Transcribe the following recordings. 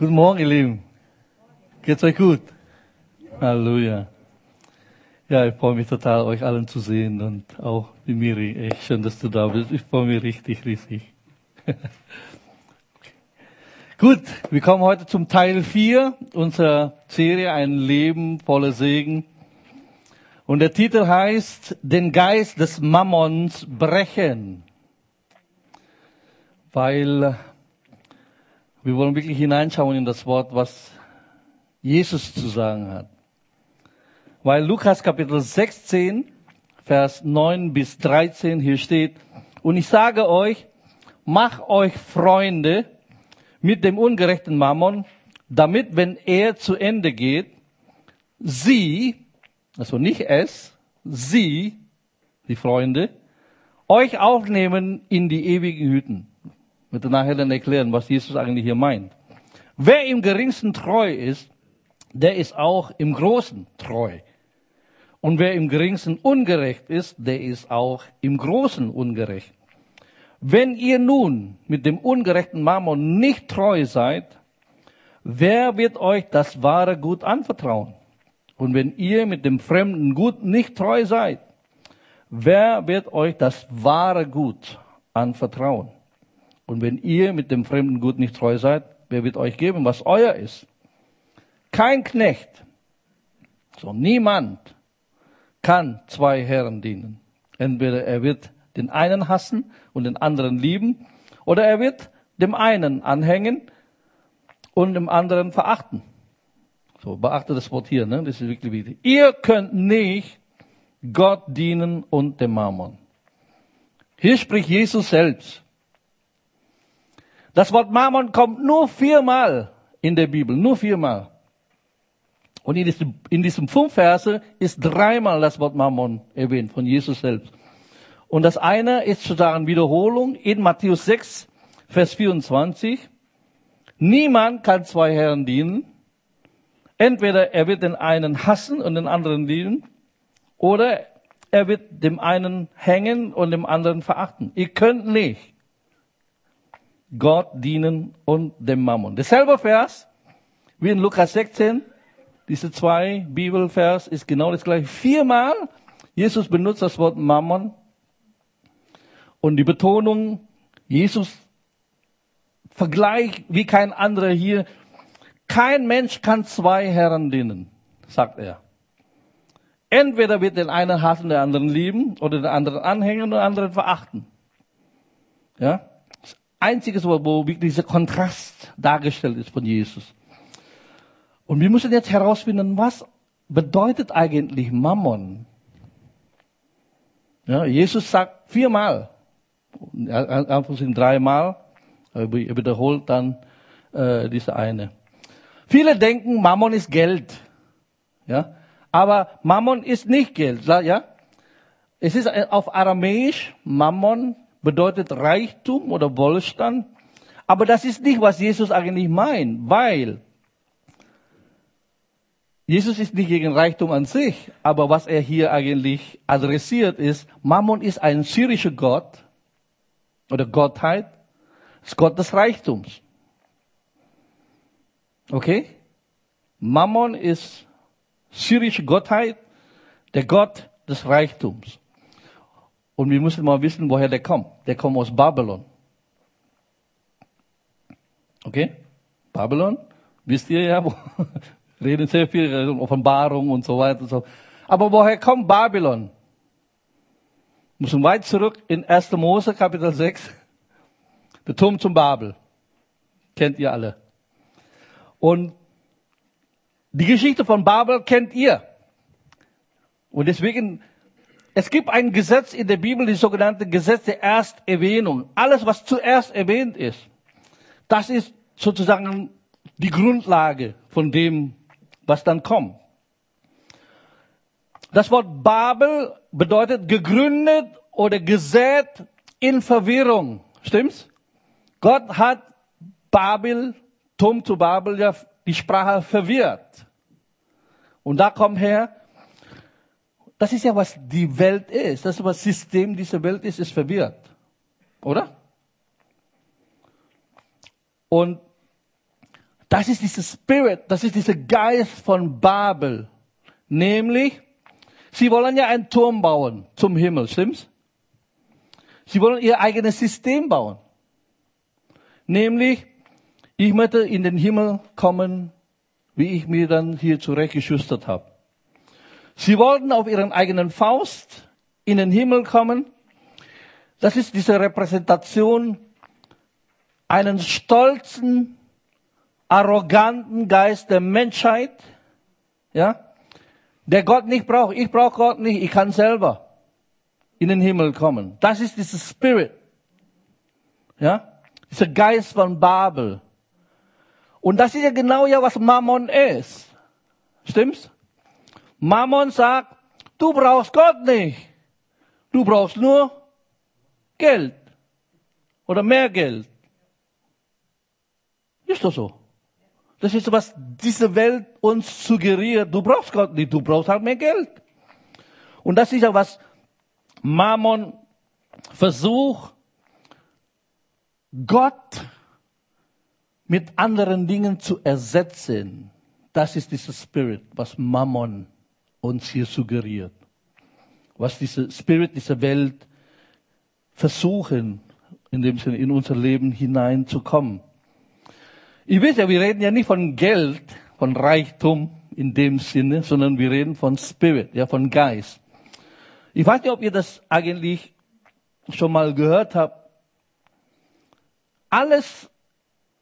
Guten Morgen, ihr Lieben. Geht's euch gut? Halleluja. Ja, ich freue mich total, euch allen zu sehen und auch die Miri. Echt schön, dass du da bist. Ich freue mich richtig, richtig. Gut, wir kommen heute zum Teil 4 unserer Serie Ein Leben voller Segen. Und der Titel heißt Den Geist des Mammons brechen. Weil wir wollen wirklich hineinschauen in das Wort, was Jesus zu sagen hat. Weil Lukas Kapitel 16, Vers 9 bis 13 hier steht, und ich sage euch, mach euch Freunde mit dem ungerechten Mammon, damit, wenn er zu Ende geht, sie, also nicht es, sie, die Freunde, euch aufnehmen in die ewigen Hüten. Werde nachher dann erklären, was Jesus eigentlich hier meint. Wer im geringsten treu ist, der ist auch im Großen treu. Und wer im geringsten ungerecht ist, der ist auch im Großen ungerecht. Wenn ihr nun mit dem ungerechten Mammon nicht treu seid, wer wird euch das wahre Gut anvertrauen? Und wenn ihr mit dem fremden Gut nicht treu seid, wer wird euch das wahre Gut anvertrauen? Und wenn ihr mit dem fremden Gut nicht treu seid, wer wird euch geben, was euer ist? Kein Knecht, so niemand kann zwei Herren dienen. Entweder er wird den einen hassen und den anderen lieben, oder er wird dem einen anhängen und dem anderen verachten. So, beachte das Wort hier, ne? das ist wirklich wichtig. Ihr könnt nicht Gott dienen und dem Mammon. Hier spricht Jesus selbst. Das Wort Mammon kommt nur viermal in der Bibel, nur viermal. Und in diesem, in diesem fünf Verse ist dreimal das Wort Mammon erwähnt von Jesus selbst. Und das eine ist sozusagen Wiederholung in Matthäus 6, Vers 24. Niemand kann zwei Herren dienen. Entweder er wird den einen hassen und den anderen lieben, oder er wird dem einen hängen und dem anderen verachten. Ihr könnt nicht Gott dienen und dem Mammon. Derselbe Vers wie in Lukas 16, diese zwei Bibelvers ist genau das gleiche. Viermal Jesus benutzt das Wort Mammon und die Betonung, Jesus vergleicht wie kein anderer hier. Kein Mensch kann zwei Herren dienen, sagt er. Entweder wird den einen hassen, den anderen lieben, oder den anderen anhängen und den anderen verachten. Ja? Einziges, wo, wo wirklich dieser Kontrast dargestellt ist von Jesus. Und wir müssen jetzt herausfinden, was bedeutet eigentlich Mammon? Ja, Jesus sagt viermal, Anführungszeichen dreimal, er wiederholt dann äh, diese eine. Viele denken, Mammon ist Geld, ja, aber Mammon ist nicht Geld, ja. Es ist auf Aramäisch Mammon bedeutet Reichtum oder Wohlstand. Aber das ist nicht, was Jesus eigentlich meint, weil Jesus ist nicht gegen Reichtum an sich, aber was er hier eigentlich adressiert ist, Mammon ist ein syrischer Gott oder Gottheit, ist Gott des Reichtums. Okay? Mammon ist syrische Gottheit, der Gott des Reichtums. Und wir müssen mal wissen, woher der kommt. Der kommt aus Babylon. Okay? Babylon, wisst ihr ja, wo, reden sehr viel, Offenbarung und so weiter und so. Aber woher kommt Babylon? Wir müssen weit zurück in 1. Mose, Kapitel 6. Der Turm zum Babel. Kennt ihr alle. Und die Geschichte von Babel kennt ihr. Und deswegen es gibt ein Gesetz in der Bibel, die sogenannte Gesetz der Ersterwähnung. Alles, was zuerst erwähnt ist, das ist sozusagen die Grundlage von dem, was dann kommt. Das Wort Babel bedeutet gegründet oder gesät in Verwirrung. Stimmt's? Gott hat Babel, Turm zu Babel, ja, die Sprache verwirrt. Und da kommt her, das ist ja, was die Welt ist. Das ist, was System dieser Welt ist, ist verwirrt. Oder? Und Das ist dieser Spirit, das ist dieser Geist von Babel. Nämlich, sie wollen ja einen Turm bauen zum Himmel, stimmt's? Sie wollen ihr eigenes System bauen. Nämlich, ich möchte in den Himmel kommen, wie ich mir dann hier zurechtgeschustert habe. Sie wollten auf ihren eigenen Faust in den Himmel kommen. Das ist diese Repräsentation einen stolzen, arroganten Geist der Menschheit, ja, der Gott nicht braucht. Ich brauche Gott nicht, ich kann selber in den Himmel kommen. Das ist dieser Spirit, ja, dieser Geist von Babel. Und das ist ja genau ja, was Mammon ist. Stimmt's? Mammon sagt, du brauchst Gott nicht. Du brauchst nur Geld. Oder mehr Geld. Ist doch so. Das ist, was diese Welt uns suggeriert. Du brauchst Gott nicht, du brauchst halt mehr Geld. Und das ist ja, was Mammon versucht, Gott mit anderen Dingen zu ersetzen. Das ist dieser Spirit, was Mammon uns hier suggeriert. Was dieser Spirit dieser Welt versuchen, in dem Sinne in unser Leben hineinzukommen. Ihr wisst ja, wir reden ja nicht von Geld, von Reichtum in dem Sinne, sondern wir reden von Spirit, ja, von Geist. Ich weiß nicht, ob ihr das eigentlich schon mal gehört habt. Alles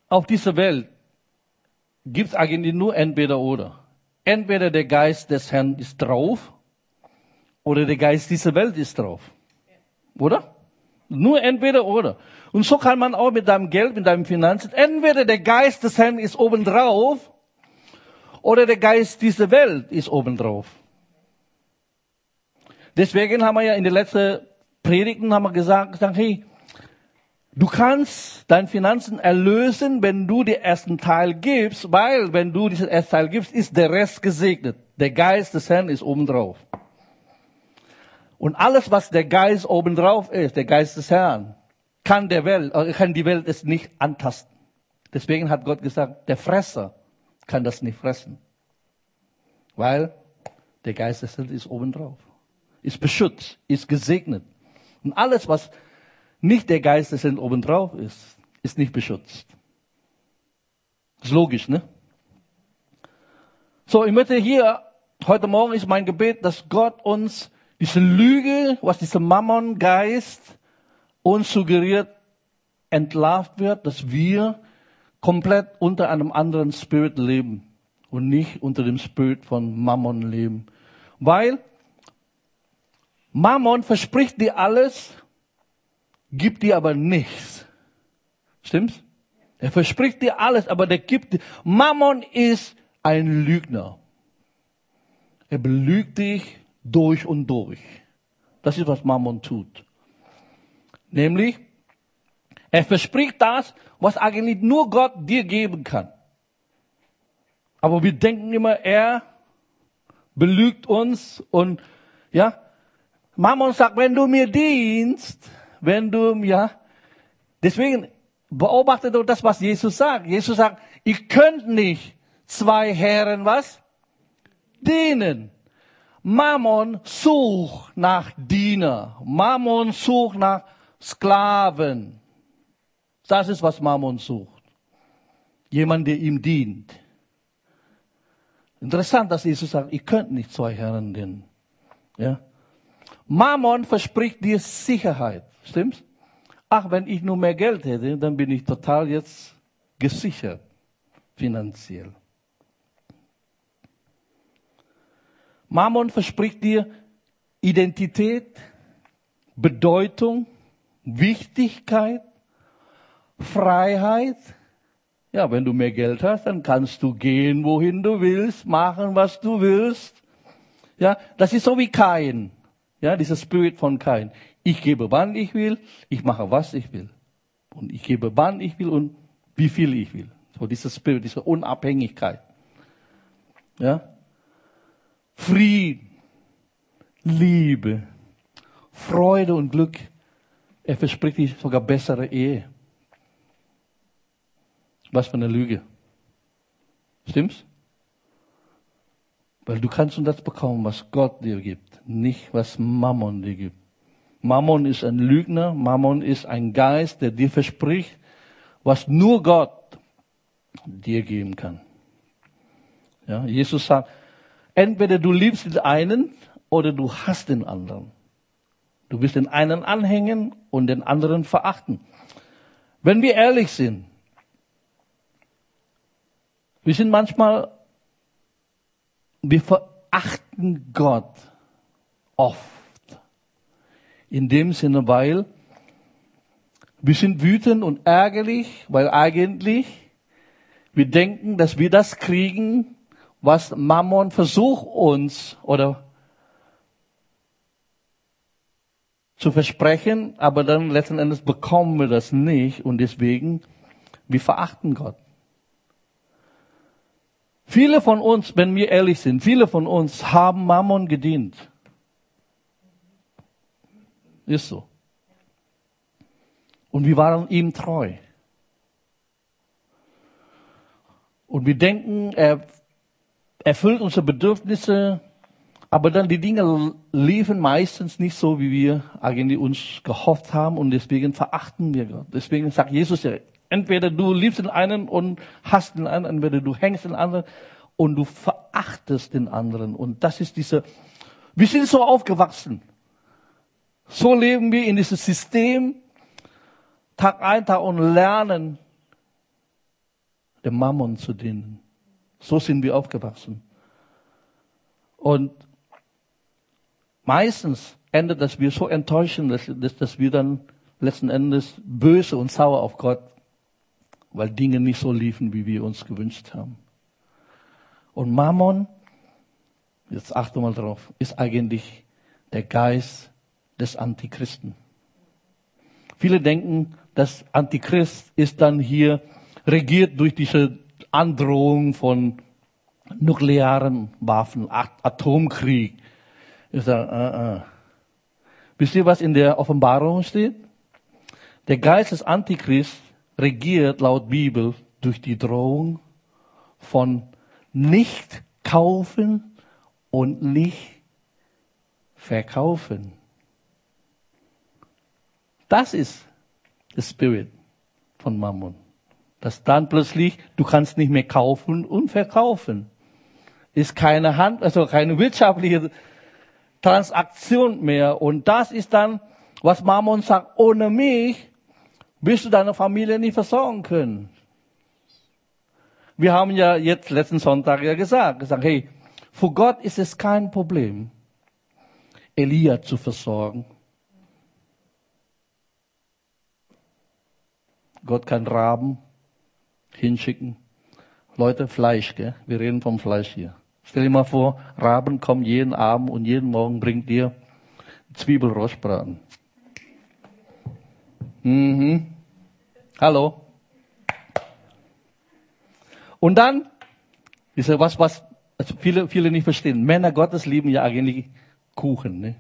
auf dieser Welt gibt es eigentlich nur entweder oder. Entweder der Geist des Herrn ist drauf oder der Geist dieser Welt ist drauf. Oder? Nur entweder oder. Und so kann man auch mit deinem Geld, mit deinen Finanzen, entweder der Geist des Herrn ist obendrauf oder der Geist dieser Welt ist obendrauf. Deswegen haben wir ja in den letzten Predigten haben wir gesagt, gesagt, hey, du kannst deine Finanzen erlösen, wenn du den ersten Teil gibst, weil wenn du diesen ersten Teil gibst, ist der Rest gesegnet. Der Geist des Herrn ist obendrauf. Und alles, was der Geist obendrauf ist, der Geist des Herrn, kann der Welt, äh, kann die Welt es nicht antasten. Deswegen hat Gott gesagt, der Fresser kann das nicht fressen. Weil der Geist des Herrn ist obendrauf. Ist beschützt, ist gesegnet. Und alles, was nicht der Geist des Herrn obendrauf ist, ist nicht beschützt. Ist logisch, ne? So, ich möchte hier, heute Morgen ist mein Gebet, dass Gott uns diese Lüge, was dieser Mammon-Geist uns suggeriert, entlarvt wird, dass wir komplett unter einem anderen Spirit leben und nicht unter dem Spirit von Mammon leben. Weil Mammon verspricht dir alles, gibt dir aber nichts. Stimmt's? Er verspricht dir alles, aber der gibt dir. Mammon ist ein Lügner. Er belügt dich durch und durch. Das ist, was Mammon tut. Nämlich, er verspricht das, was eigentlich nur Gott dir geben kann. Aber wir denken immer, er belügt uns und, ja, Mammon sagt, wenn du mir dienst, wenn du, ja, deswegen beobachte doch das, was Jesus sagt. Jesus sagt, ihr könnt nicht zwei Herren was? Dienen. Mammon sucht nach Diener. Mammon sucht nach Sklaven. Das ist, was Mammon sucht. Jemand, der ihm dient. Interessant, dass Jesus sagt, ihr könnt nicht zwei Herren dienen. Ja? Mammon verspricht dir Sicherheit. Stimmt's? Ach, wenn ich nur mehr Geld hätte, dann bin ich total jetzt gesichert finanziell. Mammon verspricht dir Identität, Bedeutung, Wichtigkeit, Freiheit. Ja, wenn du mehr Geld hast, dann kannst du gehen, wohin du willst, machen, was du willst. Ja, das ist so wie Kain. Ja, dieser Spirit von Kain. Ich gebe, wann ich will, ich mache, was ich will. Und ich gebe, wann ich will und wie viel ich will. So dieser Spirit, diese Unabhängigkeit. Ja, Frieden, Liebe, Freude und Glück. Er verspricht dir sogar bessere Ehe. Was für eine Lüge. Stimmt's? Weil du kannst nur das bekommen, was Gott dir gibt, nicht was Mammon dir gibt. Mammon ist ein Lügner, Mammon ist ein Geist, der dir verspricht, was nur Gott dir geben kann. Ja, Jesus sagt, entweder du liebst den einen oder du hast den anderen. Du wirst den einen anhängen und den anderen verachten. Wenn wir ehrlich sind, wir sind manchmal, wir verachten Gott oft. In dem Sinne, weil wir sind wütend und ärgerlich, weil eigentlich wir denken, dass wir das kriegen, was Mammon versucht uns oder zu versprechen, aber dann letzten Endes bekommen wir das nicht und deswegen, wir verachten Gott. Viele von uns, wenn wir ehrlich sind, viele von uns haben Mammon gedient. Ist so. Und wir waren ihm treu. Und wir denken, er erfüllt unsere Bedürfnisse, aber dann die Dinge liefen meistens nicht so, wie wir eigentlich uns gehofft haben und deswegen verachten wir Gott. Deswegen sagt Jesus ja, entweder du liebst den einen und hast den anderen, entweder du hängst den anderen und du verachtest den anderen. Und das ist diese, wir sind so aufgewachsen. So leben wir in diesem System, Tag ein, Tag und lernen, dem Mammon zu dienen. So sind wir aufgewachsen. Und meistens endet das wir so enttäuschen, dass, dass, dass wir dann letzten Endes böse und sauer auf Gott, weil Dinge nicht so liefen, wie wir uns gewünscht haben. Und Mammon, jetzt achte mal drauf, ist eigentlich der Geist des Antichristen. Viele denken, dass Antichrist ist dann hier regiert durch diese Androhung von nuklearen Waffen, Atomkrieg. Ich sage, äh, äh. Wisst ihr, was in der Offenbarung steht? Der Geist des Antichrist regiert laut Bibel durch die Drohung von nicht kaufen und nicht verkaufen. Das ist der Spirit von Mammon. Dass dann plötzlich, du kannst nicht mehr kaufen und verkaufen. Ist keine Hand, also keine wirtschaftliche Transaktion mehr. Und das ist dann, was Mammon sagt, ohne mich wirst du deine Familie nicht versorgen können. Wir haben ja jetzt letzten Sonntag ja gesagt, gesagt, hey, für Gott ist es kein Problem, Elia zu versorgen. Gott kann Raben hinschicken. Leute, Fleisch, gell? Wir reden vom Fleisch hier. Stell dir mal vor, Raben kommen jeden Abend und jeden Morgen bringt dir Zwiebelrostbraten. Mhm. Hallo. Und dann ist ja was, was also viele, viele nicht verstehen. Männer Gottes lieben ja eigentlich Kuchen. Ne?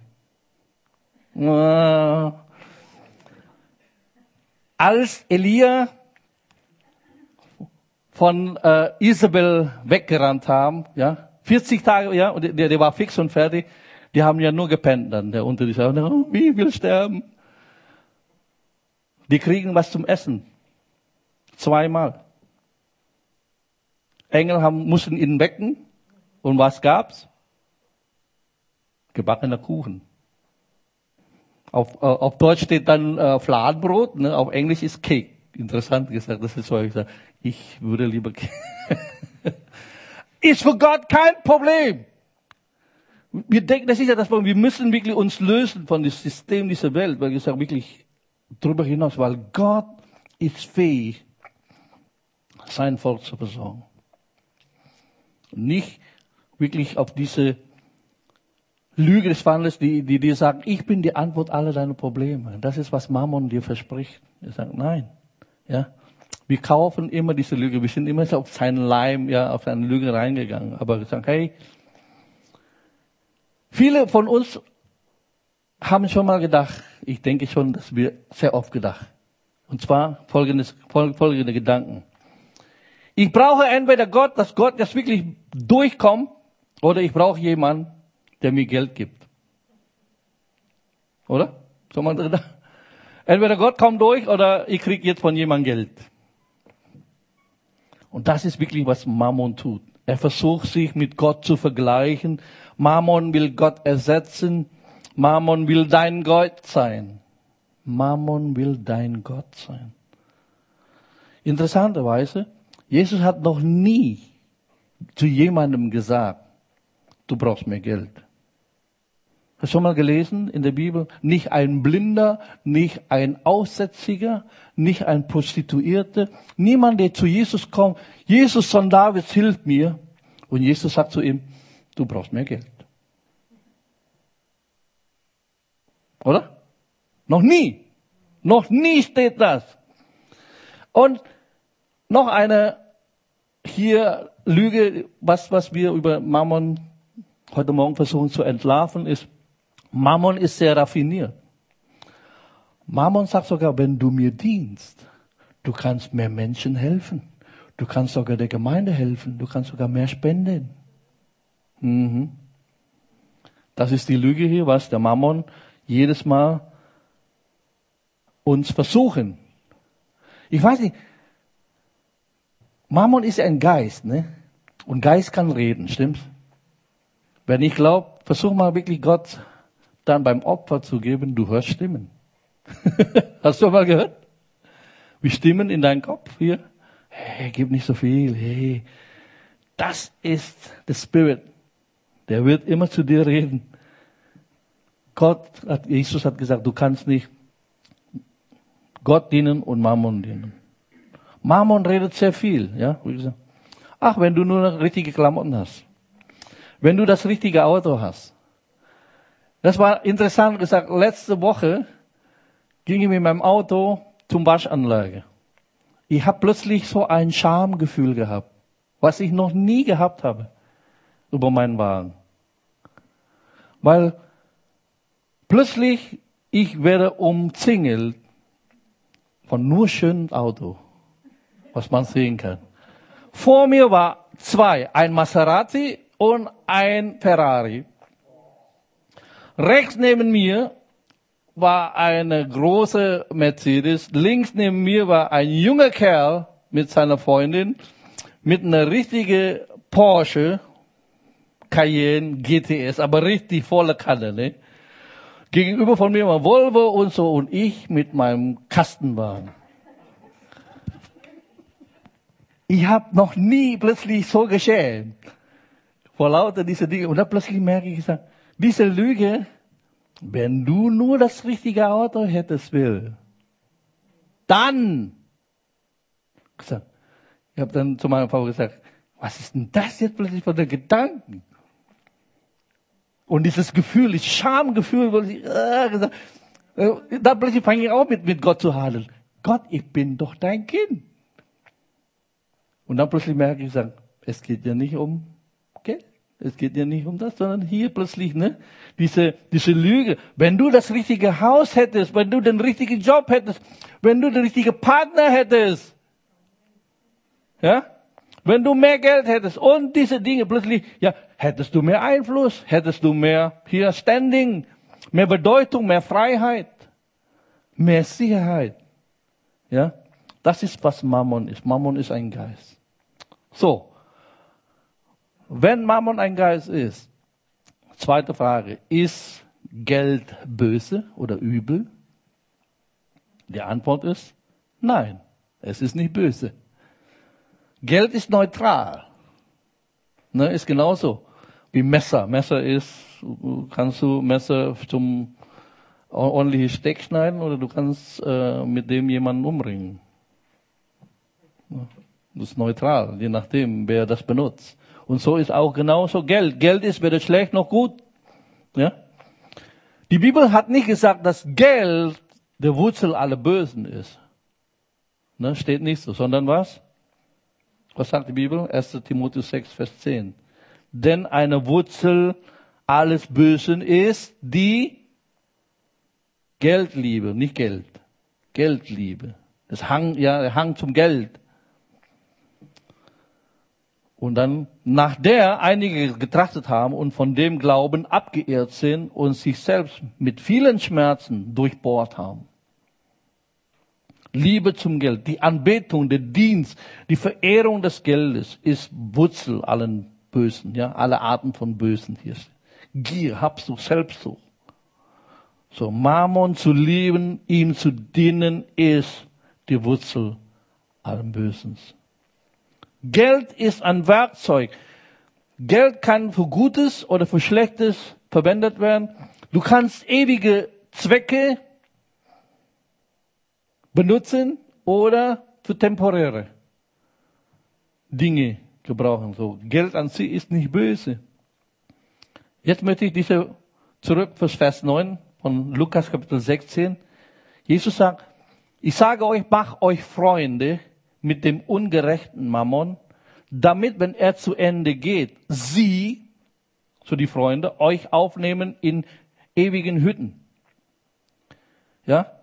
als Elia von äh, Isabel weggerannt haben, ja, 40 Tage, ja, und der, der war fix und fertig, die haben ja nur gepennt dann, der unter die oh, wie will sterben. Die kriegen was zum Essen. Zweimal. Engel haben, mussten ihn wecken. Und was gab's? Gebackener Kuchen. Auf, äh, auf Deutsch steht dann äh, Fladenbrot, ne? auf Englisch ist Cake. Interessant gesagt, das ist so. Ich, sage, ich würde lieber Cake. ist für Gott kein Problem. Wir denken, das ist ja das Problem. Wir müssen wirklich uns lösen von dem System dieser Welt, weil ich sage wirklich darüber hinaus, weil Gott ist fähig, sein Volk zu versorgen. Nicht wirklich auf diese Lüge des Wandels, die, die dir sagen, ich bin die Antwort aller deiner Probleme. Das ist, was Mammon dir verspricht. Er sagt, nein. Ja. Wir kaufen immer diese Lüge. Wir sind immer auf seinen Leim, ja, auf seine Lüge reingegangen. Aber wir sagen, hey, viele von uns haben schon mal gedacht, ich denke schon, dass wir sehr oft gedacht. Und zwar folgendes, folgende Gedanken. Ich brauche entweder Gott, dass Gott jetzt wirklich durchkommt, oder ich brauche jemanden, der mir Geld gibt. Oder? So mal drin. Entweder Gott kommt durch oder ich kriege jetzt von jemandem Geld. Und das ist wirklich, was Mammon tut. Er versucht sich mit Gott zu vergleichen. Mammon will Gott ersetzen. Mammon will dein Gott sein. Mammon will dein Gott sein. Interessanterweise, Jesus hat noch nie zu jemandem gesagt, du brauchst mehr Geld. Hast du schon mal gelesen in der Bibel? Nicht ein Blinder, nicht ein Aussätziger, nicht ein Prostituierter, niemand, der zu Jesus kommt. Jesus von Davids hilft mir. Und Jesus sagt zu ihm, du brauchst mehr Geld. Oder? Noch nie. Noch nie steht das. Und noch eine hier Lüge, was, was wir über Mammon heute Morgen versuchen zu entlarven, ist, Mammon ist sehr raffiniert. Mammon sagt sogar, wenn du mir dienst, du kannst mehr Menschen helfen. Du kannst sogar der Gemeinde helfen. Du kannst sogar mehr spenden. Mhm. Das ist die Lüge hier, was der Mammon jedes Mal uns versuchen. Ich weiß nicht, Mammon ist ein Geist, ne? Und Geist kann reden, stimmt's? Wenn ich glaube, versuch mal wirklich Gott dann beim Opfer zu geben, du hörst Stimmen. Hast du mal gehört? Wie Stimmen in deinem Kopf hier? Hey, gib nicht so viel. Hey, das ist der Spirit. Der wird immer zu dir reden. Gott hat, Jesus hat gesagt, du kannst nicht Gott dienen und Mammon dienen. Mammon redet sehr viel, ja. Ach, wenn du nur richtige Klamotten hast. Wenn du das richtige Auto hast. Das war interessant gesagt. Letzte Woche ging ich mit meinem Auto zum Waschanlage. Ich habe plötzlich so ein Schamgefühl gehabt, was ich noch nie gehabt habe über meinen Wagen. Weil plötzlich ich werde umzingelt von nur schönem Auto, was man sehen kann. Vor mir war zwei, ein Maserati und ein Ferrari. Rechts neben mir war eine große Mercedes. Links neben mir war ein junger Kerl mit seiner Freundin mit einer richtigen Porsche Cayenne GTS, aber richtig volle Kanne. Ne? Gegenüber von mir war Volvo und so und ich mit meinem Kastenwagen. Ich habe noch nie plötzlich so geschämt vor lauter dieser Dinge. Und dann plötzlich merke ich, diese Lüge, wenn du nur das richtige Auto hättest, will, dann, ich habe dann zu meiner Frau gesagt, was ist denn das jetzt plötzlich für der Gedanken? Und dieses Gefühl, dieses Schamgefühl, wo ich, äh, gesagt, äh, da plötzlich fange ich auch mit, mit Gott zu handeln. Gott, ich bin doch dein Kind. Und dann plötzlich merke ich, es geht ja nicht um es geht ja nicht um das, sondern hier plötzlich, ne? Diese, diese Lüge. Wenn du das richtige Haus hättest, wenn du den richtigen Job hättest, wenn du den richtigen Partner hättest, ja? Wenn du mehr Geld hättest und diese Dinge plötzlich, ja, hättest du mehr Einfluss, hättest du mehr hier Standing, mehr Bedeutung, mehr Freiheit, mehr Sicherheit. Ja? Das ist, was Mammon ist. Mammon ist ein Geist. So. Wenn Mammon ein Geist ist, zweite Frage, ist Geld böse oder übel? Die Antwort ist nein, es ist nicht böse. Geld ist neutral. Ne, ist genauso wie Messer. Messer ist, kannst du Messer zum ordentlichen Steck schneiden oder du kannst äh, mit dem jemanden umbringen. Das ist neutral, je nachdem, wer das benutzt. Und so ist auch genauso Geld. Geld ist weder schlecht noch gut. Ja? Die Bibel hat nicht gesagt, dass Geld der Wurzel aller Bösen ist. Ne, steht nicht so, sondern was? Was sagt die Bibel? 1. Timotheus 6, Vers 10. Denn eine Wurzel alles Bösen ist die Geldliebe, nicht Geld. Geldliebe. Das Hang, ja, der Hang zum Geld. Und dann, nach der einige getrachtet haben und von dem Glauben abgeirrt sind und sich selbst mit vielen Schmerzen durchbohrt haben. Liebe zum Geld, die Anbetung, der Dienst, die Verehrung des Geldes ist Wurzel allen Bösen, ja, alle Arten von Bösen hier. Gier, Habsucht, Selbstsucht. So, Mammon zu lieben, ihm zu dienen, ist die Wurzel allen Bösens. Geld ist ein Werkzeug. Geld kann für Gutes oder für Schlechtes verwendet werden. Du kannst ewige Zwecke benutzen oder für temporäre Dinge gebrauchen. So, Geld an sich ist nicht böse. Jetzt möchte ich diese zurück fürs Vers 9 von Lukas Kapitel 16. Jesus sagt, ich sage euch, mach euch Freunde mit dem ungerechten Mammon, damit, wenn er zu Ende geht, sie, so die Freunde, euch aufnehmen in ewigen Hütten. Ja?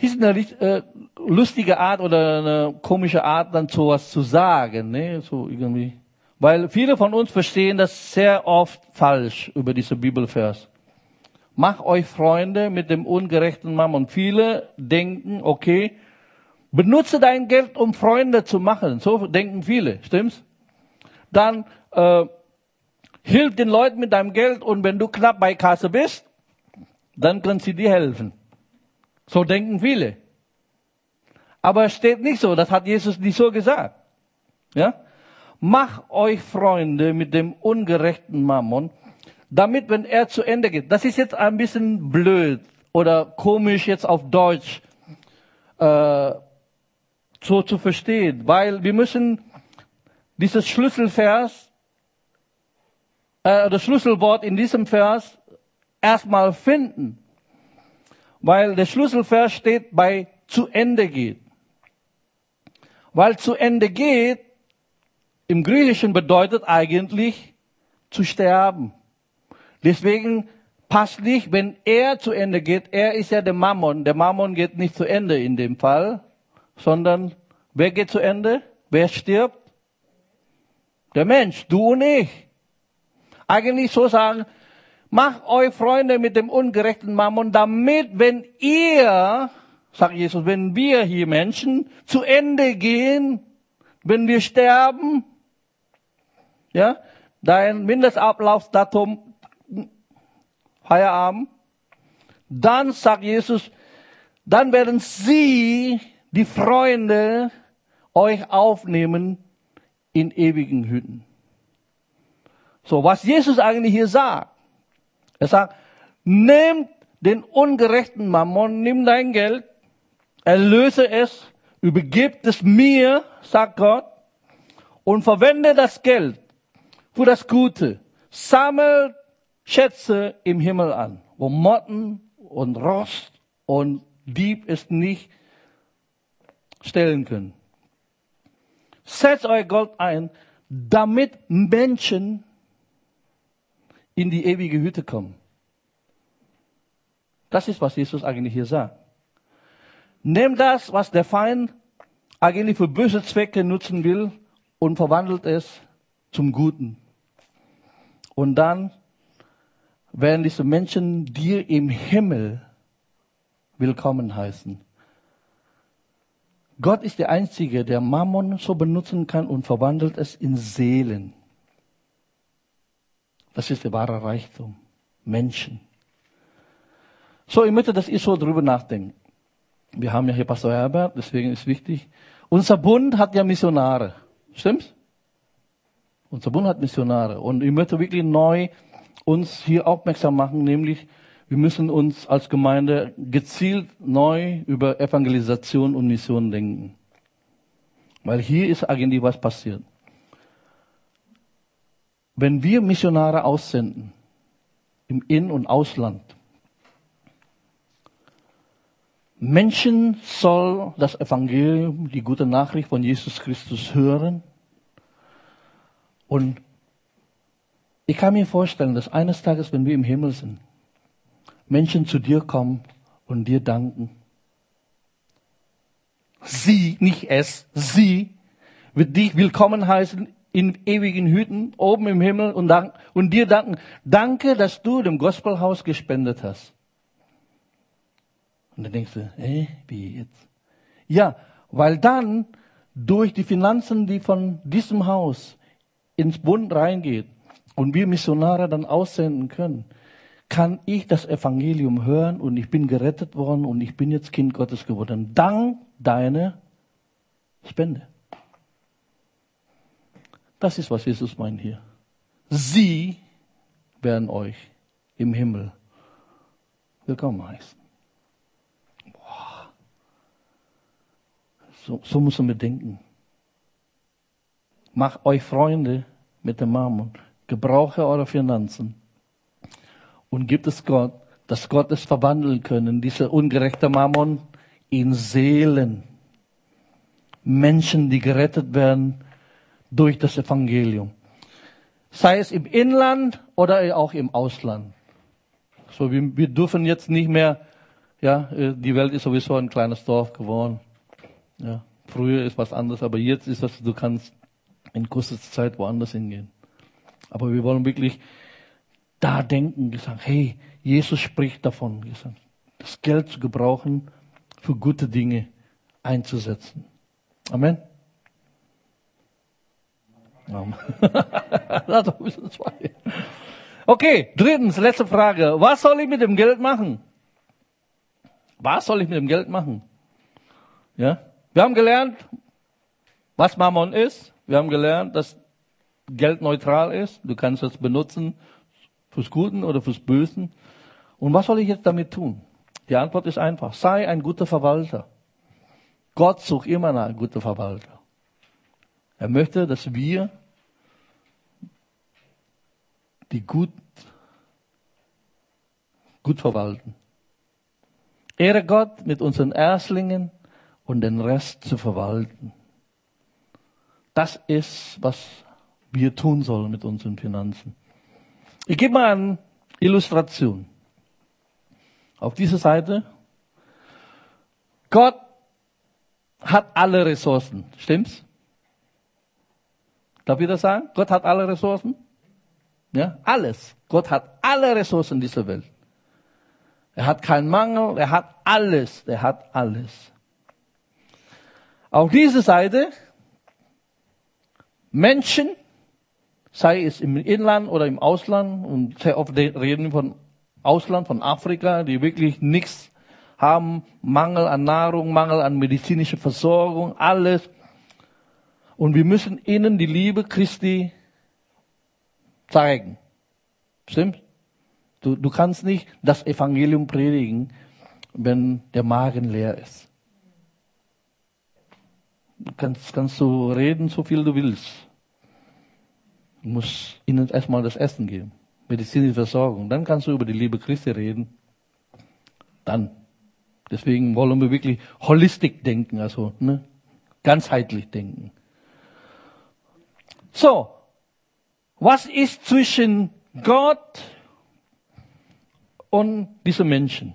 Ist eine äh, lustige Art oder eine komische Art, dann sowas zu sagen, ne? So irgendwie. Weil viele von uns verstehen das sehr oft falsch über diese Bibelvers. Mach euch Freunde mit dem ungerechten. Und viele denken, okay, benutze dein Geld, um Freunde zu machen. So denken viele, stimmt's? Dann äh, hilf den Leuten mit deinem Geld und wenn du knapp bei Kasse bist, dann können sie dir helfen. So denken viele. Aber es steht nicht so, das hat Jesus nicht so gesagt. Ja? Mach euch Freunde mit dem ungerechten Mammon, damit, wenn er zu Ende geht, das ist jetzt ein bisschen blöd oder komisch jetzt auf Deutsch äh, so zu verstehen, weil wir müssen dieses Schlüsselvers, äh, das Schlüsselwort in diesem Vers erstmal finden, weil der Schlüsselvers steht bei zu Ende geht. Weil zu Ende geht im Griechischen bedeutet eigentlich zu sterben. Deswegen passt nicht, wenn er zu Ende geht. Er ist ja der Mammon. Der Mammon geht nicht zu Ende in dem Fall, sondern wer geht zu Ende? Wer stirbt? Der Mensch, du und ich. Eigentlich so sagen, macht euch Freunde mit dem ungerechten Mammon, damit, wenn ihr, sagt Jesus, wenn wir hier Menschen zu Ende gehen, wenn wir sterben, ja, dein Mindestablaufsdatum Feierabend. Dann sagt Jesus, dann werden sie, die Freunde, euch aufnehmen in ewigen Hütten. So, was Jesus eigentlich hier sagt. Er sagt, nehmt den ungerechten Mammon, nimm dein Geld, erlöse es, übergib es mir, sagt Gott, und verwende das Geld für das Gute. Sammelt Schätze im Himmel an, wo Motten und Rost und Dieb es nicht stellen können. Setzt euer Gold ein, damit Menschen in die ewige Hütte kommen. Das ist, was Jesus eigentlich hier sagt. Nehmt das, was der Feind eigentlich für böse Zwecke nutzen will und verwandelt es zum Guten. Und dann werden diese Menschen dir im Himmel willkommen heißen. Gott ist der Einzige, der Mammon so benutzen kann und verwandelt es in Seelen. Das ist der wahre Reichtum. Menschen. So, ich möchte, dass ihr so drüber nachdenkt. Wir haben ja hier Pastor Herbert, deswegen ist wichtig. Unser Bund hat ja Missionare. Stimmt's? Unser Bund hat Missionare. Und ich möchte wirklich neu uns hier aufmerksam machen, nämlich wir müssen uns als Gemeinde gezielt neu über Evangelisation und Mission denken. Weil hier ist eigentlich was passiert. Wenn wir Missionare aussenden, im In- und Ausland, Menschen soll das Evangelium, die gute Nachricht von Jesus Christus hören und ich kann mir vorstellen, dass eines Tages, wenn wir im Himmel sind, Menschen zu dir kommen und dir danken. Sie, nicht es, sie wird dich willkommen heißen in ewigen Hüten oben im Himmel und, dank, und dir danken. Danke, dass du dem Gospelhaus gespendet hast. Und dann denkst du, äh, wie jetzt? Ja, weil dann durch die Finanzen, die von diesem Haus ins Bund reingeht und wir Missionare dann aussenden können, kann ich das Evangelium hören und ich bin gerettet worden und ich bin jetzt Kind Gottes geworden. Dank deiner Spende. Das ist, was Jesus meint hier. Sie werden euch im Himmel willkommen heißen. Boah. So, so muss man bedenken. Macht euch Freunde mit dem Mammon. Gebrauche eure Finanzen und gibt es Gott, dass Gott es verwandeln können, diese ungerechte Mammon in Seelen. Menschen, die gerettet werden durch das Evangelium. Sei es im Inland oder auch im Ausland. So, wir, wir dürfen jetzt nicht mehr, ja, äh, die Welt ist sowieso ein kleines Dorf geworden. Ja, früher ist was anderes, aber jetzt ist das, du kannst in kurzer Zeit woanders hingehen. Aber wir wollen wirklich da denken, gesagt, hey, Jesus spricht davon, gesagt, das Geld zu gebrauchen, für gute Dinge einzusetzen. Amen. okay, drittens, letzte Frage. Was soll ich mit dem Geld machen? Was soll ich mit dem Geld machen? Ja, wir haben gelernt, was Mammon ist. Wir haben gelernt, dass Geld neutral ist. Du kannst es benutzen fürs Guten oder fürs Bösen. Und was soll ich jetzt damit tun? Die Antwort ist einfach. Sei ein guter Verwalter. Gott sucht immer nach guten Verwalter. Er möchte, dass wir die gut, gut verwalten. Ehre Gott mit unseren Erstlingen und den Rest zu verwalten. Das ist, was wir tun sollen mit unseren Finanzen. Ich gebe mal eine Illustration. Auf dieser Seite. Gott hat alle Ressourcen. Stimmt's? Darf ich das sagen? Gott hat alle Ressourcen? Ja, alles. Gott hat alle Ressourcen dieser Welt. Er hat keinen Mangel, er hat alles, er hat alles. Auf dieser Seite Menschen, sei es im Inland oder im Ausland, und sehr oft reden wir von Ausland, von Afrika, die wirklich nichts haben, Mangel an Nahrung, Mangel an medizinischer Versorgung, alles. Und wir müssen ihnen die Liebe Christi zeigen. Stimmt? Du, du kannst nicht das Evangelium predigen, wenn der Magen leer ist. Du kannst, kannst du reden, so viel du willst. Du musst ihnen erstmal das Essen geben, medizinische Versorgung. Dann kannst du über die Liebe Christi reden. Dann. Deswegen wollen wir wirklich holistisch denken, also ne, ganzheitlich denken. So, was ist zwischen Gott und diesen Menschen?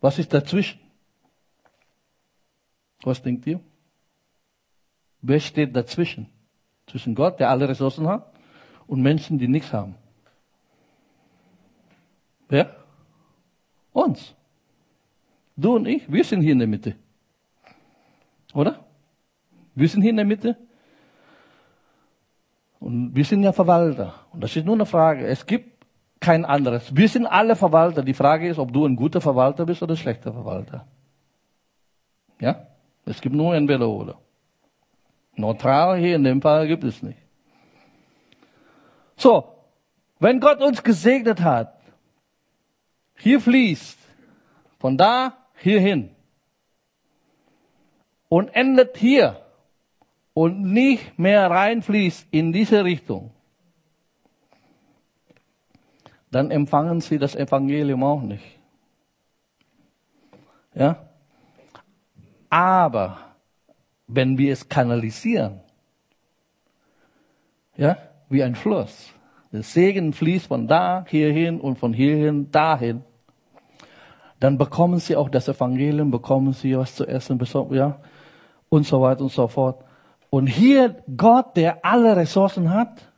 Was ist dazwischen? Was denkt ihr? Wer steht dazwischen? Zwischen Gott, der alle Ressourcen hat, und Menschen, die nichts haben. Wer? Uns. Du und ich, wir sind hier in der Mitte. Oder? Wir sind hier in der Mitte. Und wir sind ja Verwalter. Und das ist nur eine Frage. Es gibt kein anderes. Wir sind alle Verwalter. Die Frage ist, ob du ein guter Verwalter bist oder ein schlechter Verwalter. Ja? Es gibt nur entweder oder. Neutral hier in dem Fall gibt es nicht. So, wenn Gott uns gesegnet hat, hier fließt von da hierhin und endet hier und nicht mehr reinfließt in diese Richtung, dann empfangen sie das Evangelium auch nicht. Ja? Aber wenn wir es kanalisieren, ja, wie ein Fluss, der Segen fließt von da hierhin und von hierhin dahin, dann bekommen sie auch das Evangelium, bekommen sie was zu essen, ja, und so weiter und so fort. Und hier Gott, der alle Ressourcen hat,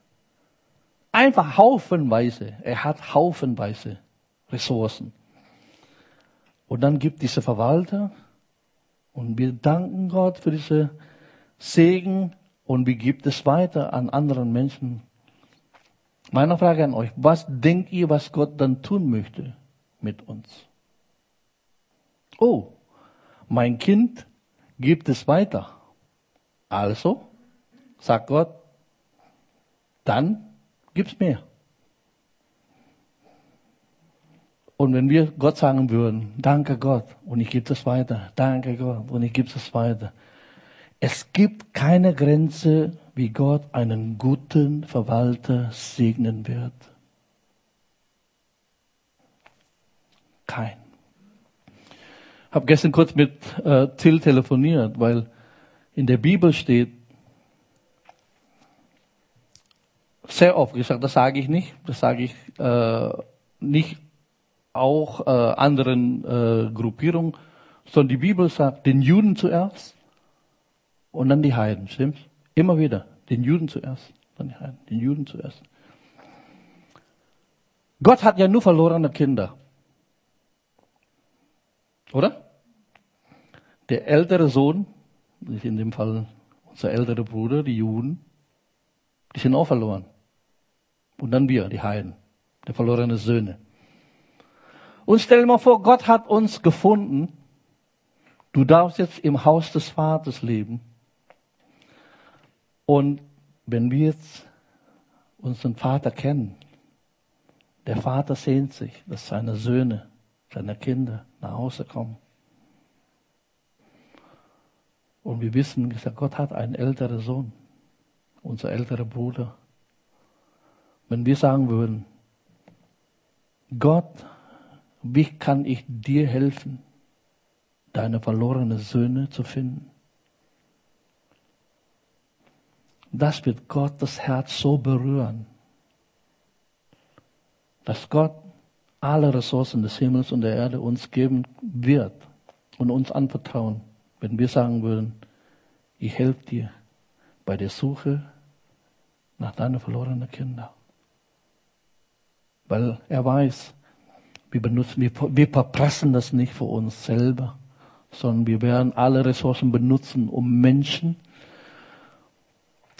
einfach haufenweise, er hat haufenweise Ressourcen. Und dann gibt diese Verwalter und wir danken Gott für diese Segen und wir gibt es weiter an anderen Menschen. Meine Frage an euch, was denkt ihr, was Gott dann tun möchte mit uns? Oh, mein Kind gibt es weiter. Also, sagt Gott, dann gibt's mehr. Und wenn wir Gott sagen würden, danke Gott, und ich gebe es weiter, danke Gott, und ich gebe es weiter. Es gibt keine Grenze, wie Gott einen guten Verwalter segnen wird. Kein. Ich habe gestern kurz mit äh, Till telefoniert, weil in der Bibel steht, sehr oft gesagt, das sage ich nicht, das sage ich äh, nicht auch äh, anderen äh, Gruppierungen, sondern die Bibel sagt, den Juden zuerst und dann die Heiden, stimmt's? Immer wieder, den Juden zuerst, dann die Heiden, den Juden zuerst. Gott hat ja nur verlorene Kinder. Oder? Der ältere Sohn, in dem Fall unser älterer Bruder, die Juden, die sind auch verloren. Und dann wir, die Heiden, die verlorenen Söhne. Und stell dir mal vor, Gott hat uns gefunden. Du darfst jetzt im Haus des Vaters leben. Und wenn wir jetzt unseren Vater kennen, der Vater sehnt sich, dass seine Söhne, seine Kinder nach Hause kommen. Und wir wissen, Gott hat einen älteren Sohn, unser älterer Bruder. Wenn wir sagen würden, Gott, wie kann ich dir helfen, deine verlorenen Söhne zu finden? Das wird Gott das Herz so berühren, dass Gott alle Ressourcen des Himmels und der Erde uns geben wird und uns anvertrauen, wenn wir sagen würden, ich helfe dir bei der Suche nach deinen verlorenen Kindern weil er weiß, wir benutzen, wir, wir verpressen das nicht für uns selber, sondern wir werden alle Ressourcen benutzen, um Menschen,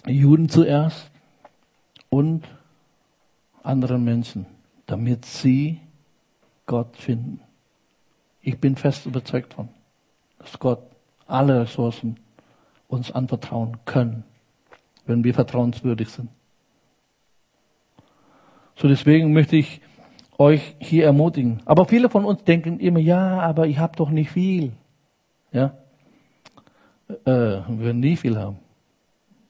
Juden zuerst und anderen Menschen, damit sie Gott finden. Ich bin fest überzeugt von, dass Gott alle Ressourcen uns anvertrauen können, wenn wir vertrauenswürdig sind. So deswegen möchte ich euch hier ermutigen. Aber viele von uns denken immer, ja, aber ich habe doch nicht viel. Ja, äh, wir werden nie viel haben.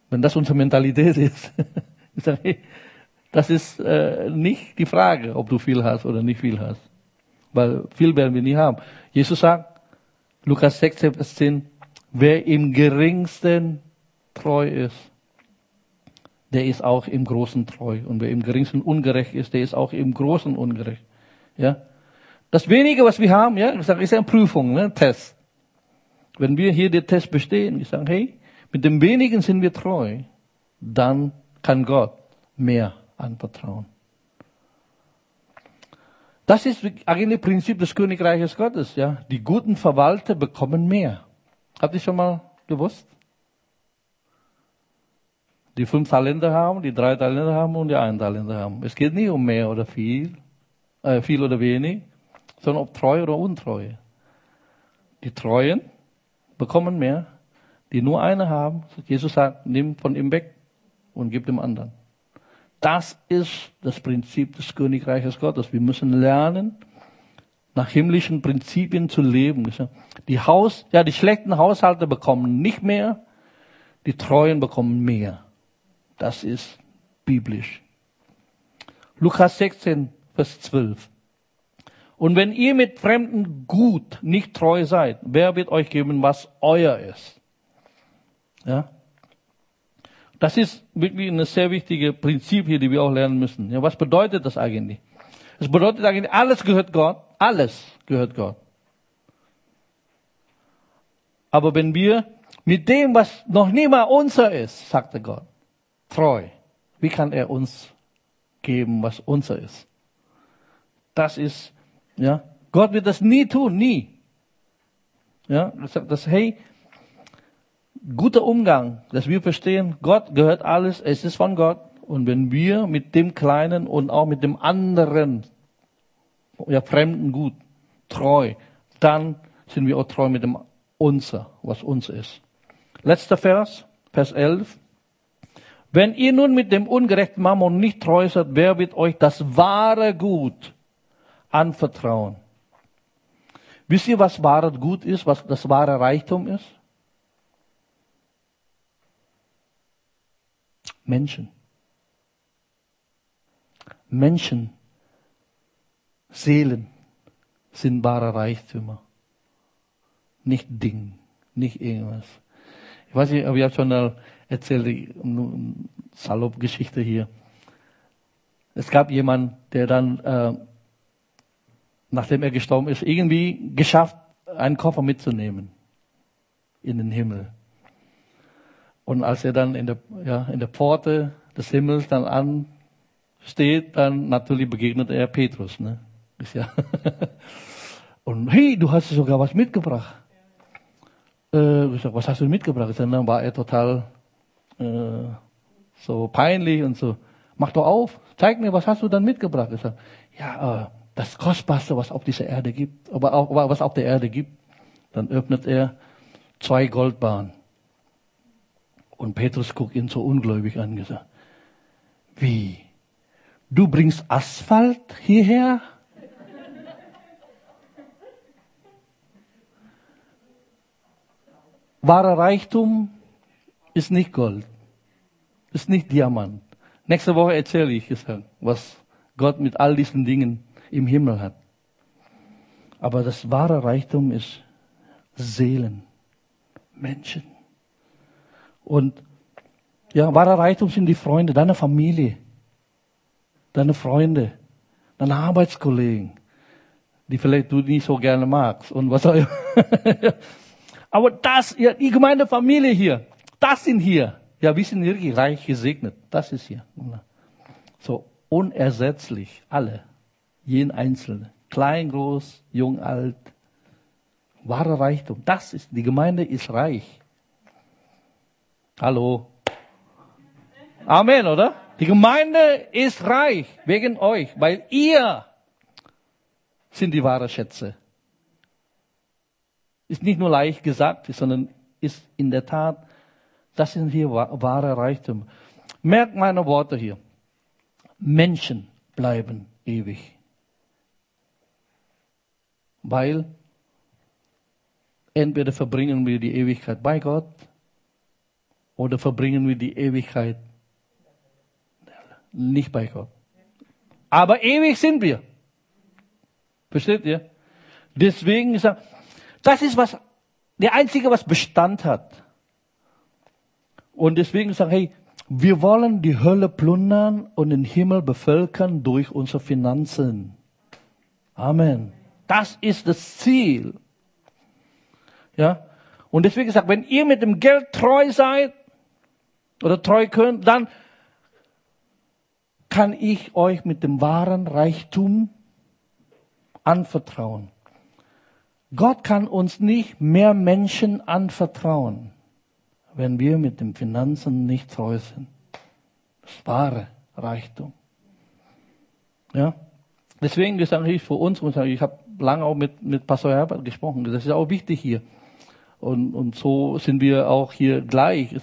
Wenn das unsere Mentalität ist, ich sage, das ist äh, nicht die Frage, ob du viel hast oder nicht viel hast. Weil viel werden wir nie haben. Jesus sagt, Lukas 6, Vers 10, wer im geringsten treu ist, der ist auch im Großen treu. Und wer im Geringsten ungerecht ist, der ist auch im Großen ungerecht. Ja? Das wenige, was wir haben, ja, ich sage, ist eine Prüfung, ne, Test. Wenn wir hier den Test bestehen, ich sage, hey, mit dem wenigen sind wir treu, dann kann Gott mehr anvertrauen. Das ist eigentlich Prinzip des Königreiches Gottes, ja. Die guten Verwalter bekommen mehr. Habt ihr schon mal gewusst? die fünf Talente haben, die drei Talente haben und die einen Talente haben. Es geht nicht um mehr oder viel, äh, viel oder wenig, sondern ob treu oder untreue. Die Treuen bekommen mehr, die nur eine haben. Jesus sagt, nimm von ihm weg und gib dem anderen. Das ist das Prinzip des Königreiches Gottes. Wir müssen lernen, nach himmlischen Prinzipien zu leben. Die Haus, ja, die schlechten Haushalte bekommen nicht mehr, die Treuen bekommen mehr. Das ist biblisch. Lukas 16, Vers 12. Und wenn ihr mit Fremden gut nicht treu seid, wer wird euch geben, was euer ist? Ja? Das ist wirklich eine sehr wichtige Prinzip hier, die wir auch lernen müssen. Ja, was bedeutet das eigentlich? Es bedeutet eigentlich, alles gehört Gott. Alles gehört Gott. Aber wenn wir mit dem, was noch nie mal unser ist, sagte Gott, treu. Wie kann er uns geben, was unser ist? Das ist, ja, Gott wird das nie tun, nie. Ja, das, hey, guter Umgang, dass wir verstehen, Gott gehört alles, es ist von Gott. Und wenn wir mit dem Kleinen und auch mit dem anderen, ja, Fremden gut, treu, dann sind wir auch treu mit dem Unser, was uns ist. Letzter Vers, Vers 11. Wenn ihr nun mit dem ungerechten Mammon nicht treu seid, wer wird euch das wahre Gut anvertrauen? Wisst ihr, was wahres Gut ist, was das wahre Reichtum ist? Menschen. Menschen, Seelen sind wahre Reichtümer. Nicht Ding, nicht irgendwas. Ich weiß nicht, aber ich habe schon mal erzählt, eine Salopp-Geschichte hier. Es gab jemanden, der dann, äh, nachdem er gestorben ist, irgendwie geschafft, einen Koffer mitzunehmen in den Himmel. Und als er dann in der, ja, in der Pforte des Himmels dann ansteht, dann natürlich begegnet er Petrus. Ne? Ist ja Und hey, du hast sogar was mitgebracht. Äh, ich sag, was hast du mitgebracht? Und dann war er total äh, so peinlich und so. Mach doch auf, zeig mir, was hast du dann mitgebracht? Ich sag, ja, äh, das Kostbarste, was auf dieser Erde gibt, aber auch, was auf der Erde gibt. Dann öffnet er zwei Goldbahnen. Und Petrus guckt ihn so ungläubig an und gesagt, wie? Du bringst Asphalt hierher? Wahrer Reichtum ist nicht Gold, ist nicht Diamant. Nächste Woche erzähle ich, was Gott mit all diesen Dingen im Himmel hat. Aber das wahre Reichtum ist Seelen, Menschen. Und ja, wahrer Reichtum sind die Freunde, deine Familie, deine Freunde, deine Arbeitskollegen, die vielleicht du nicht so gerne magst und was auch immer. Aber das, ja, die Gemeindefamilie hier, das sind hier. Ja, wir sind wirklich reich gesegnet. Das ist hier. So unersetzlich, alle. Jeden Einzelne. Klein, groß, jung, alt. Wahre Reichtum. Das ist, die Gemeinde ist reich. Hallo. Amen, oder? Die Gemeinde ist reich wegen euch, weil ihr sind die wahren Schätze. Ist nicht nur leicht gesagt, sondern ist in der Tat, das sind hier wahre Reichtum. Merkt meine Worte hier. Menschen bleiben ewig. Weil entweder verbringen wir die Ewigkeit bei Gott oder verbringen wir die Ewigkeit nicht bei Gott. Aber ewig sind wir. Versteht ihr? Deswegen ist er, das ist was, der einzige, was Bestand hat. Und deswegen sagen, hey, wir wollen die Hölle plündern und den Himmel bevölkern durch unsere Finanzen. Amen. Das ist das Ziel. Ja. Und deswegen sagt, wenn ihr mit dem Geld treu seid, oder treu könnt, dann kann ich euch mit dem wahren Reichtum anvertrauen. Gott kann uns nicht mehr Menschen anvertrauen, wenn wir mit den Finanzen nicht treu sind. Das wahre Reichtum. Ja? Deswegen sage ich für uns, ich habe lange auch mit, mit Pastor Herbert gesprochen, das ist auch wichtig hier. Und, und so sind wir auch hier gleich.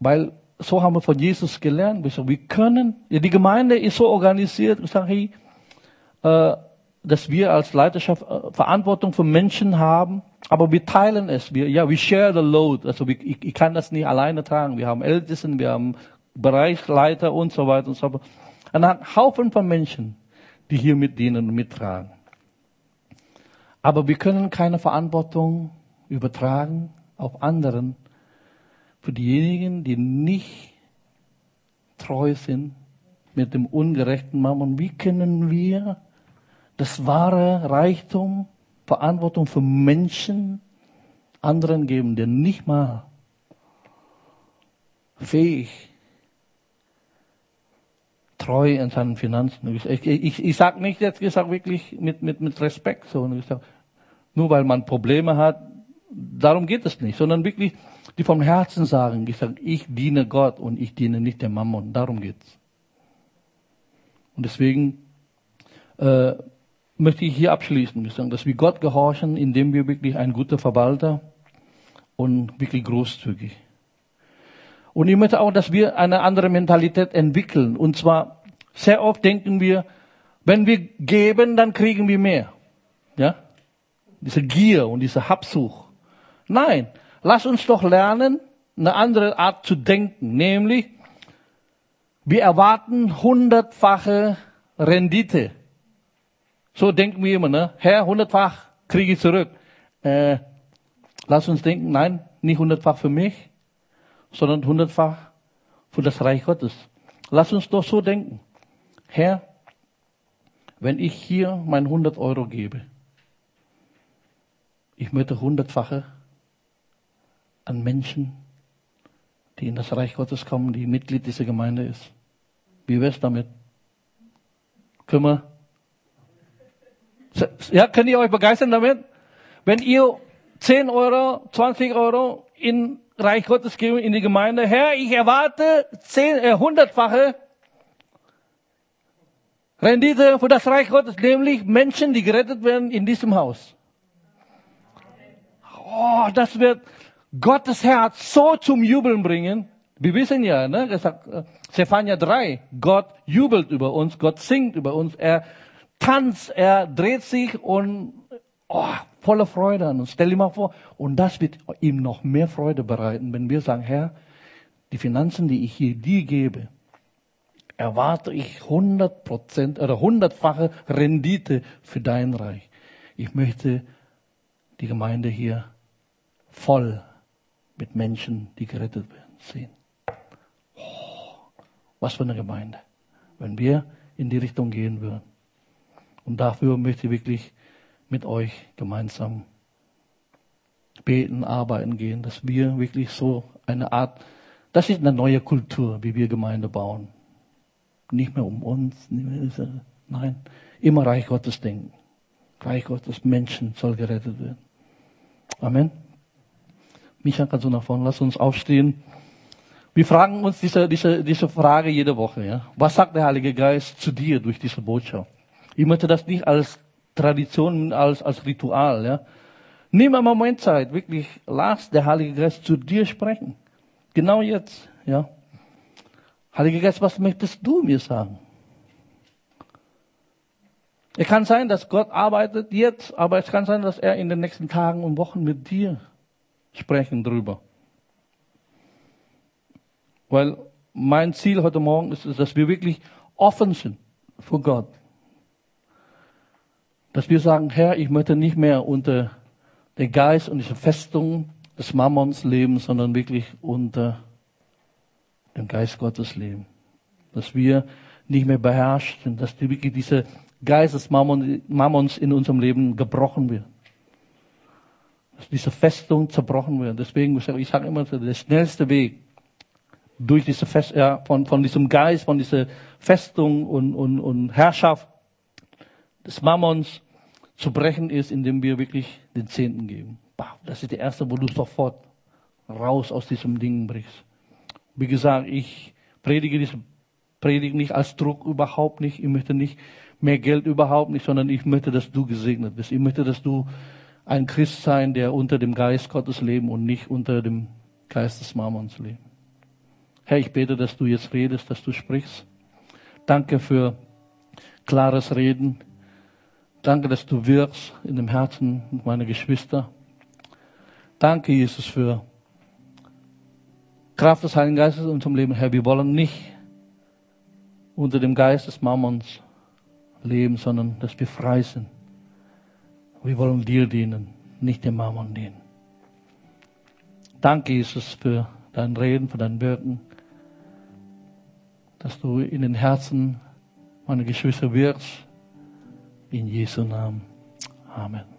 Weil so haben wir von Jesus gelernt. Wir können, die Gemeinde ist so organisiert, ich sage, äh, dass wir als Leiterschaft äh, Verantwortung für Menschen haben, aber wir teilen es. Wir, ja, we share the load. Also ich, ich kann das nicht alleine tragen. Wir haben Ältesten, wir haben Bereichsleiter und so weiter und so fort. Ein Haufen von Menschen, die hier mit dienen und mittragen. Aber wir können keine Verantwortung übertragen auf anderen, für diejenigen, die nicht treu sind mit dem ungerechten Mammon. Wie können wir das wahre Reichtum, Verantwortung für Menschen anderen geben, der nicht mal fähig, treu in seinen Finanzen. Ich, ich, ich, ich sage nicht jetzt, ich sage wirklich mit, mit, mit Respekt so. Sag, nur weil man Probleme hat, darum geht es nicht, sondern wirklich, die vom Herzen sagen, ich sage, ich diene Gott und ich diene nicht dem Mammon. Darum geht's. Und deswegen äh, möchte ich hier abschließen, sage, dass wir Gott gehorchen, indem wir wirklich ein guter Verwalter und wirklich großzügig. Und ich möchte auch, dass wir eine andere Mentalität entwickeln. Und zwar, sehr oft denken wir, wenn wir geben, dann kriegen wir mehr. Ja? Diese Gier und diese Habsucht. Nein, lass uns doch lernen, eine andere Art zu denken. Nämlich, wir erwarten hundertfache Rendite. So denken wir immer, ne? Herr, hundertfach kriege ich zurück. Äh, lass uns denken, nein, nicht hundertfach für mich, sondern hundertfach für das Reich Gottes. Lass uns doch so denken. Herr, wenn ich hier mein 100 Euro gebe, ich möchte hundertfache an Menschen, die in das Reich Gottes kommen, die Mitglied dieser Gemeinde ist. Wie wär's damit? Wir? Ja, könnt ihr euch begeistern damit? Wenn ihr 10 Euro, 20 Euro in Reich Gottes geben in die Gemeinde. Herr, ich erwarte zehn, äh, hundertfache Rendite für das Reich Gottes, nämlich Menschen, die gerettet werden in diesem Haus. Oh, das wird Gottes Herz so zum Jubeln bringen. Wir wissen ja, ne, gesagt, äh, Zephania 3, Gott jubelt über uns, Gott singt über uns, er tanzt, er dreht sich und oh, voller Freude an uns. Stell dir mal vor, und das wird ihm noch mehr Freude bereiten, wenn wir sagen, Herr, die Finanzen, die ich hier dir gebe, erwarte ich 100 Prozent oder hundertfache Rendite für dein Reich. Ich möchte die Gemeinde hier voll mit Menschen, die gerettet werden, sehen. Oh, was für eine Gemeinde, wenn wir in die Richtung gehen würden. Und dafür möchte ich wirklich mit euch gemeinsam beten, arbeiten gehen, dass wir wirklich so eine Art, das ist eine neue Kultur, wie wir Gemeinde bauen. Nicht mehr um uns, mehr, nein, immer Reich Gottes denken. Reich Gottes Menschen soll gerettet werden. Amen. Micha, kannst du nach vorne, lass uns aufstehen. Wir fragen uns diese, diese, diese Frage jede Woche, ja. Was sagt der Heilige Geist zu dir durch diese Botschaft? Ich möchte das nicht als Tradition, als, als Ritual. Ja. Nimm einen Moment Zeit, wirklich, lass der Heilige Geist zu dir sprechen. Genau jetzt. Ja. Heiliger Geist, was möchtest du mir sagen? Es kann sein, dass Gott arbeitet jetzt, aber es kann sein, dass er in den nächsten Tagen und Wochen mit dir sprechen drüber. Weil mein Ziel heute Morgen ist, dass wir wirklich offen sind für Gott. Dass wir sagen, Herr, ich möchte nicht mehr unter den Geist und diese Festung des Mammons leben, sondern wirklich unter dem Geist Gottes leben. Dass wir nicht mehr beherrscht sind, dass wirklich dieser Geist des Mammons in unserem Leben gebrochen wird. Dass diese Festung zerbrochen wird. Deswegen, ich sage immer, der schnellste Weg durch diese Fest, ja, von, von diesem Geist, von dieser Festung und, und, und Herrschaft des Mammons zu brechen ist, indem wir wirklich den Zehnten geben. Das ist der erste, wo du sofort raus aus diesem Ding brichst. Wie gesagt, ich predige diese Predigt nicht als Druck überhaupt nicht. Ich möchte nicht mehr Geld überhaupt nicht, sondern ich möchte, dass du gesegnet bist. Ich möchte, dass du ein Christ sein, der unter dem Geist Gottes leben und nicht unter dem Geist des Mammons leben. Herr, ich bete, dass du jetzt redest, dass du sprichst. Danke für klares Reden. Danke, dass du wirkst in dem Herzen meiner Geschwister. Danke, Jesus, für Kraft des Heiligen Geistes in unserem Leben. Herr, wir wollen nicht unter dem Geist des Mammons leben, sondern dass wir frei sind. Wir wollen dir dienen, nicht dem Mammon dienen. Danke, Jesus, für dein Reden, für dein Wirken, dass du in den Herzen meiner Geschwister wirkst in Jesu Namen. Amen.